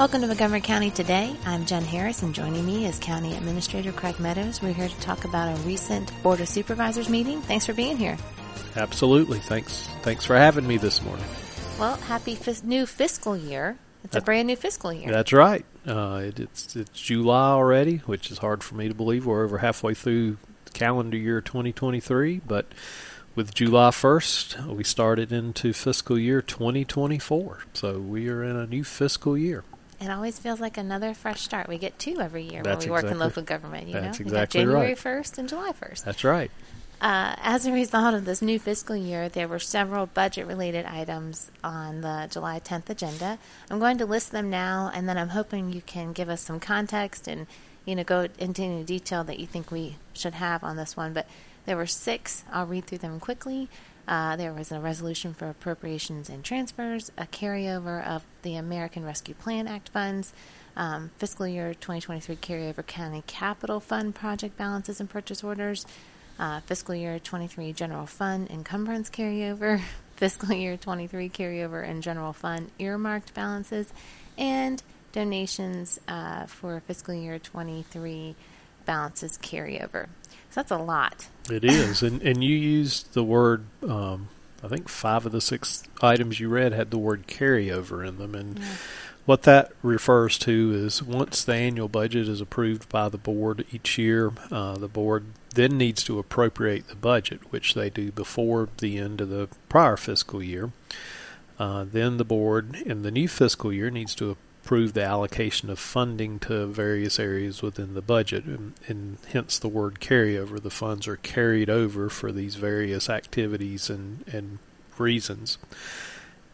Welcome to Montgomery County Today. I'm Jen Harris, and joining me is County Administrator Craig Meadows. We're here to talk about a recent Board of Supervisors meeting. Thanks for being here. Absolutely. Thanks. Thanks for having me this morning. Well, happy f- new fiscal year. It's a brand new fiscal year. That's right. Uh, it, it's it's July already, which is hard for me to believe. We're over halfway through calendar year 2023, but with July 1st, we started into fiscal year 2024. So we are in a new fiscal year. It always feels like another fresh start. We get two every year That's when we work in local government. You that's know, exactly January right. 1st and July 1st. That's right. Uh, as a result of this new fiscal year, there were several budget related items on the July 10th agenda. I'm going to list them now, and then I'm hoping you can give us some context and you know go into any detail that you think we should have on this one. But there were six. I'll read through them quickly. Uh, there was a resolution for appropriations and transfers, a carryover of the American Rescue Plan Act funds, um, fiscal year 2023 carryover county capital fund project balances and purchase orders, uh, fiscal year 23 general fund encumbrance carryover, fiscal year 23 carryover and general fund earmarked balances, and donations uh, for fiscal year 23 balances carryover. So that's a lot. It is, and and you used the word. Um, I think five of the six items you read had the word carryover in them, and what that refers to is once the annual budget is approved by the board each year, uh, the board then needs to appropriate the budget, which they do before the end of the prior fiscal year. Uh, then the board in the new fiscal year needs to approve the allocation of funding to various areas within the budget, and, and hence the word carryover. The funds are carried over for these various activities and, and reasons.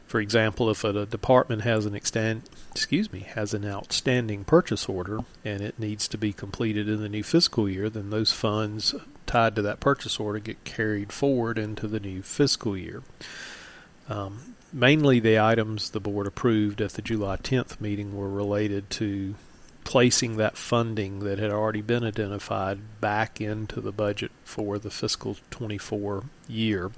For example, if a, department has an extend, excuse me, has an outstanding purchase order and it needs to be completed in the new fiscal year, then those funds tied to that purchase order get carried forward into the new fiscal year. Um, mainly, the items the board approved at the July 10th meeting were related to placing that funding that had already been identified back into the budget for the fiscal 24 year.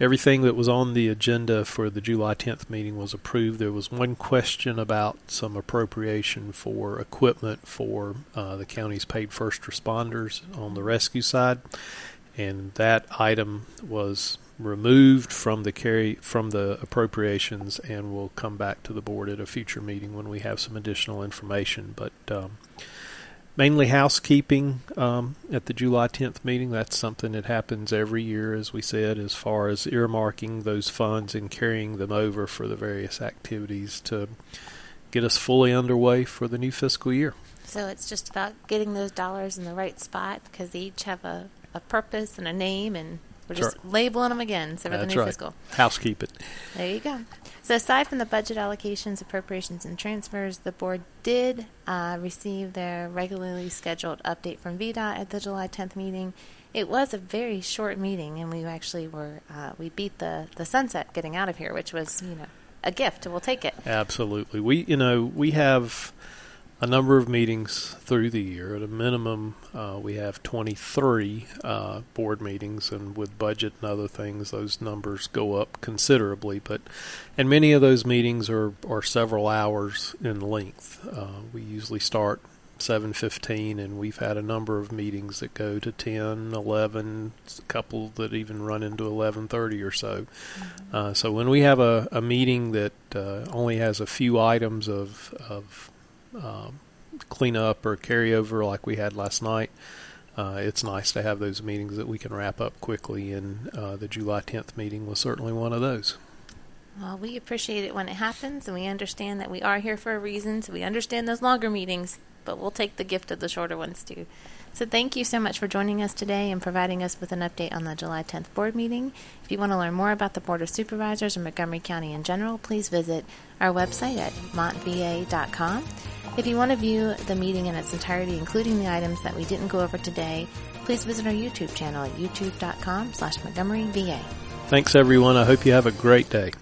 Everything that was on the agenda for the July 10th meeting was approved. There was one question about some appropriation for equipment for uh, the county's paid first responders on the rescue side, and that item was removed from the carry from the appropriations and will come back to the board at a future meeting when we have some additional information. But um, mainly housekeeping um, at the July 10th meeting. That's something that happens every year, as we said, as far as earmarking those funds and carrying them over for the various activities to get us fully underway for the new fiscal year. So it's just about getting those dollars in the right spot because they each have a, a purpose and a name, and we're just labeling them again. So for the new right. fiscal. Housekeeping. There you go. So aside from the budget allocations, appropriations, and transfers, the board did uh, receive their regularly scheduled update from VDOT at the July 10th meeting. It was a very short meeting, and we actually were uh, we beat the the sunset getting out of here, which was you know a gift. We'll take it. Absolutely. We, you know, we have a number of meetings through the year. At a minimum, uh, we have 23 uh, board meetings, and with budget and other things, those numbers go up considerably. But and many of those meetings are are several hours in length. Uh, we usually start 7:15, and we've had a number of meetings that go to 10, 11, a couple that even run into 11:30 or so. Uh, so when we have a, a meeting that uh, only has a few items of of um, cleanup or carryover like we had last night, uh, it's nice to have those meetings that we can wrap up quickly. And uh, the July 10th meeting was certainly one of those. Well, we appreciate it when it happens, and we understand that we are here for a reason. So we understand those longer meetings, but we'll take the gift of the shorter ones too. So thank you so much for joining us today and providing us with an update on the July 10th board meeting. If you want to learn more about the Board of Supervisors or Montgomery County in general, please visit our website at montva.com. If you want to view the meeting in its entirety, including the items that we didn't go over today, please visit our YouTube channel at youtube.com slash Montgomery VA. Thanks, everyone. I hope you have a great day.